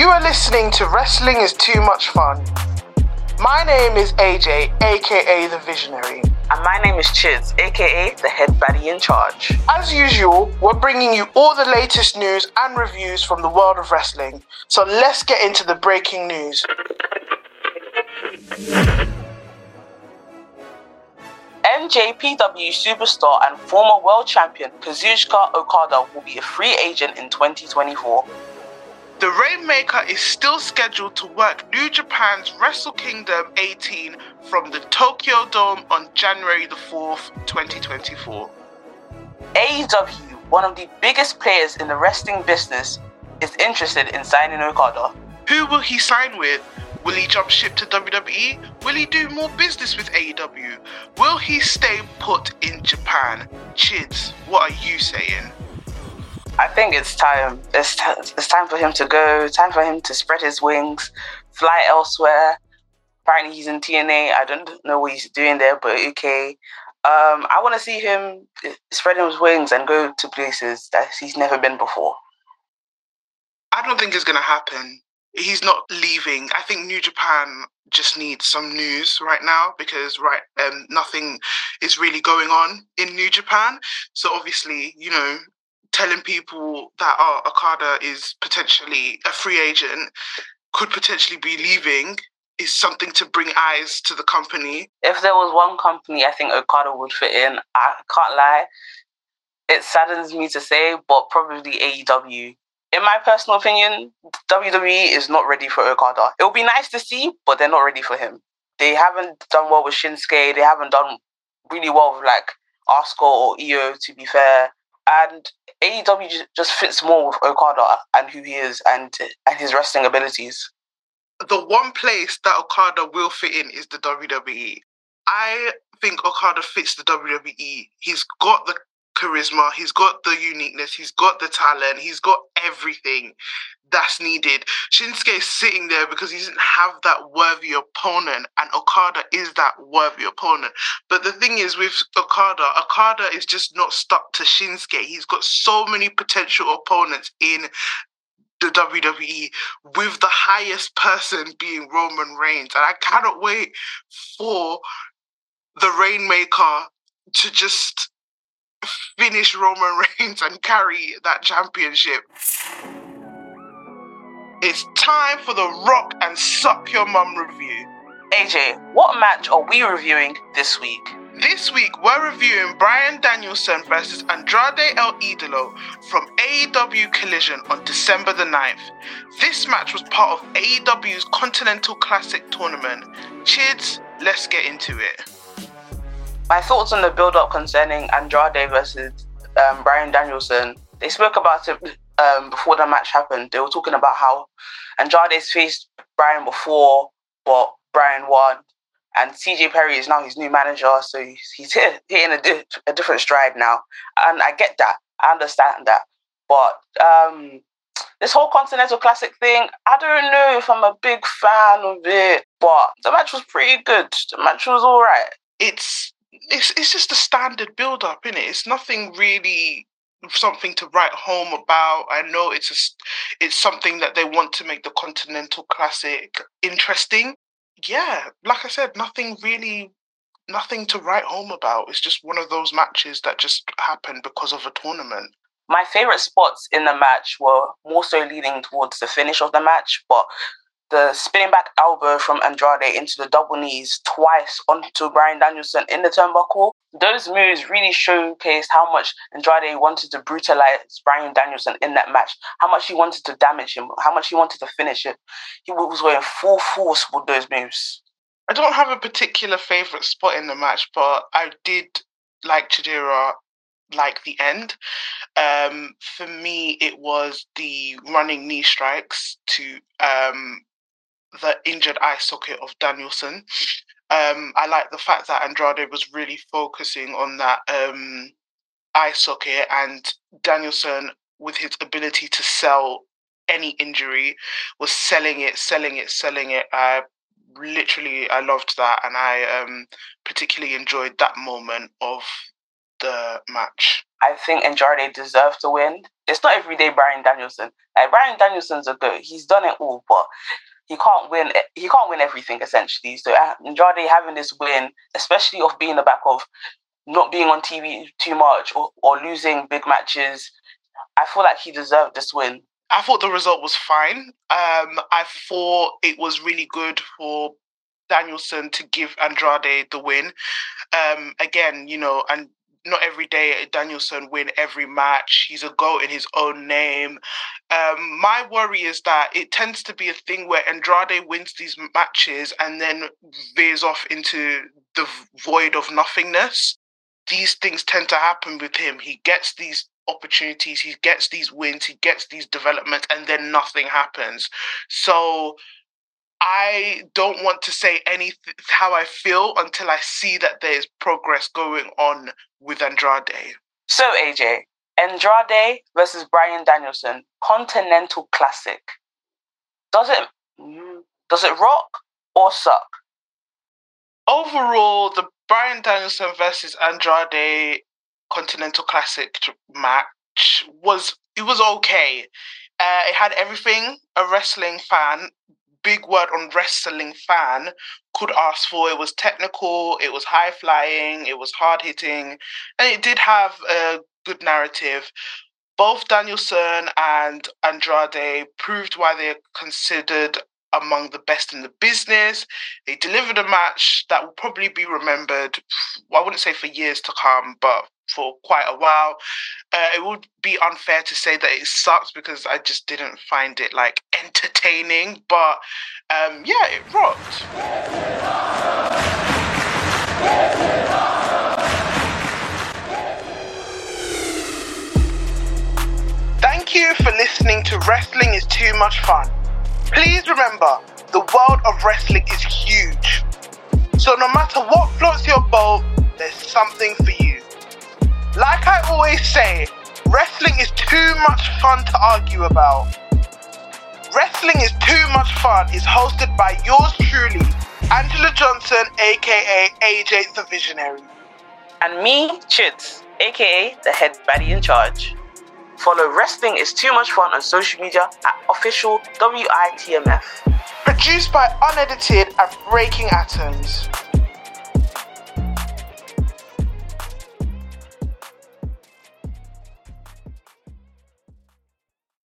You are listening to Wrestling is Too Much Fun. My name is AJ, aka The Visionary. And my name is Chiz, aka the head baddie in charge. As usual, we're bringing you all the latest news and reviews from the world of wrestling. So let's get into the breaking news. NJPW superstar and former world champion Kazuchika Okada will be a free agent in 2024. The Rainmaker is still scheduled to work New Japan's Wrestle Kingdom 18 from the Tokyo Dome on January the 4th, 2024. AEW, one of the biggest players in the wrestling business, is interested in signing Okada. Who will he sign with? Will he jump ship to WWE? Will he do more business with AEW? Will he stay put in Japan? Chids, what are you saying? I think it's time. It's, t- it's time for him to go. Time for him to spread his wings, fly elsewhere. Apparently, he's in TNA. I don't know what he's doing there, but okay. Um, I want to see him spreading his wings and go to places that he's never been before. I don't think it's going to happen. He's not leaving. I think New Japan just needs some news right now because right um, nothing is really going on in New Japan. So obviously, you know, telling people that oh, Okada is potentially a free agent, could potentially be leaving, is something to bring eyes to the company. If there was one company I think Okada would fit in, I can't lie. It saddens me to say, but probably AEW. In my personal opinion, WWE is not ready for Okada. It would be nice to see, but they're not ready for him. They haven't done well with Shinsuke. They haven't done really well with like Asuka or Io, to be fair and AEW just fits more with Okada and who he is and and his wrestling abilities. The one place that Okada will fit in is the WWE. I think Okada fits the WWE. He's got the charisma, he's got the uniqueness, he's got the talent, he's got everything that's needed. Shinsuke is sitting there because he doesn't have that worthy opponent, and Okada is that worthy opponent. But the thing is with Okada, Okada is just not stuck to Shinsuke. He's got so many potential opponents in the WWE with the highest person being Roman Reigns. And I cannot wait for the Rainmaker to just finish Roman Reigns and carry that championship. It's time for the Rock and Suck Your Mum review. AJ, what match are we reviewing this week? This week, we're reviewing Bryan Danielson versus Andrade El Idolo from AEW Collision on December the 9th. This match was part of AEW's Continental Classic tournament. Chids, let's get into it. My thoughts on the build up concerning Andrade versus um, Bryan Danielson. They spoke about it um, before the match happened, they were talking about how Andrade's faced Bryan before, but Bryan won. And CJ Perry is now his new manager, so he's, he's hitting a, di- a different stride now. And I get that. I understand that. But um, this whole Continental Classic thing, I don't know if I'm a big fan of it, but the match was pretty good. The match was all right. It's it's it's just a standard build up, is it? It's nothing really something to write home about. I know it's a, it's something that they want to make the Continental Classic interesting. Yeah, like I said, nothing really, nothing to write home about. It's just one of those matches that just happened because of a tournament. My favorite spots in the match were more so leading towards the finish of the match, but the spinning back elbow from Andrade into the double knees twice onto Bryan Danielson in the turnbuckle. Those moves really showcased how much Andrade wanted to brutalize Bryan Danielson in that match, how much he wanted to damage him, how much he wanted to finish it. He was going full force with those moves. I don't have a particular favorite spot in the match, but I did like Chidera like the end. Um, for me, it was the running knee strikes to um, the injured eye socket of Danielson. Um, I like the fact that Andrade was really focusing on that um, eye socket, and Danielson, with his ability to sell any injury, was selling it, selling it, selling it. I literally, I loved that, and I um, particularly enjoyed that moment of the match. I think Andrade deserved to win. it's not everyday Bryan Danielson. Like Bryan Danielson's a good. He's done it all, but he can't win. He can't win everything essentially. So uh, Andrade having this win, especially off being the back of not being on TV too much or, or losing big matches, I feel like he deserved this win. I thought the result was fine. Um, I thought it was really good for Danielson to give Andrade the win. Um, again, you know, and not every day Danielson win every match. He's a goat in his own name. Um, my worry is that it tends to be a thing where Andrade wins these matches and then veers off into the void of nothingness. These things tend to happen with him. He gets these opportunities, he gets these wins, he gets these developments, and then nothing happens. So I don't want to say anything how I feel until I see that there's progress going on with Andrade. So AJ, Andrade versus Bryan Danielson, Continental Classic. Does it mm, does it rock or suck? Overall, the Bryan Danielson versus Andrade Continental Classic match was it was okay. Uh, it had everything a wrestling fan big word on wrestling fan could ask for. It was technical, it was high flying, it was hard hitting, and it did have a good narrative. Both Danielson and Andrade proved why they're considered among the best in the business. They delivered a match that will probably be remembered, I wouldn't say for years to come, but for quite a while. Uh, it would be unfair to say that it sucks because I just didn't find it like entertaining, but um, yeah, it rocked. Thank you for listening to Wrestling is Too Much Fun. Please remember, the world of wrestling is huge. So no matter what floats your boat, there's something for you. Like I always say, wrestling is too much fun to argue about. Wrestling is Too Much Fun is hosted by yours truly, Angela Johnson, aka AJ the Visionary. And me, Chits, aka the head baddie in charge. Follow Wrestling is Too Much Fun on social media at official WITMF. Produced by Unedited and Breaking Atoms.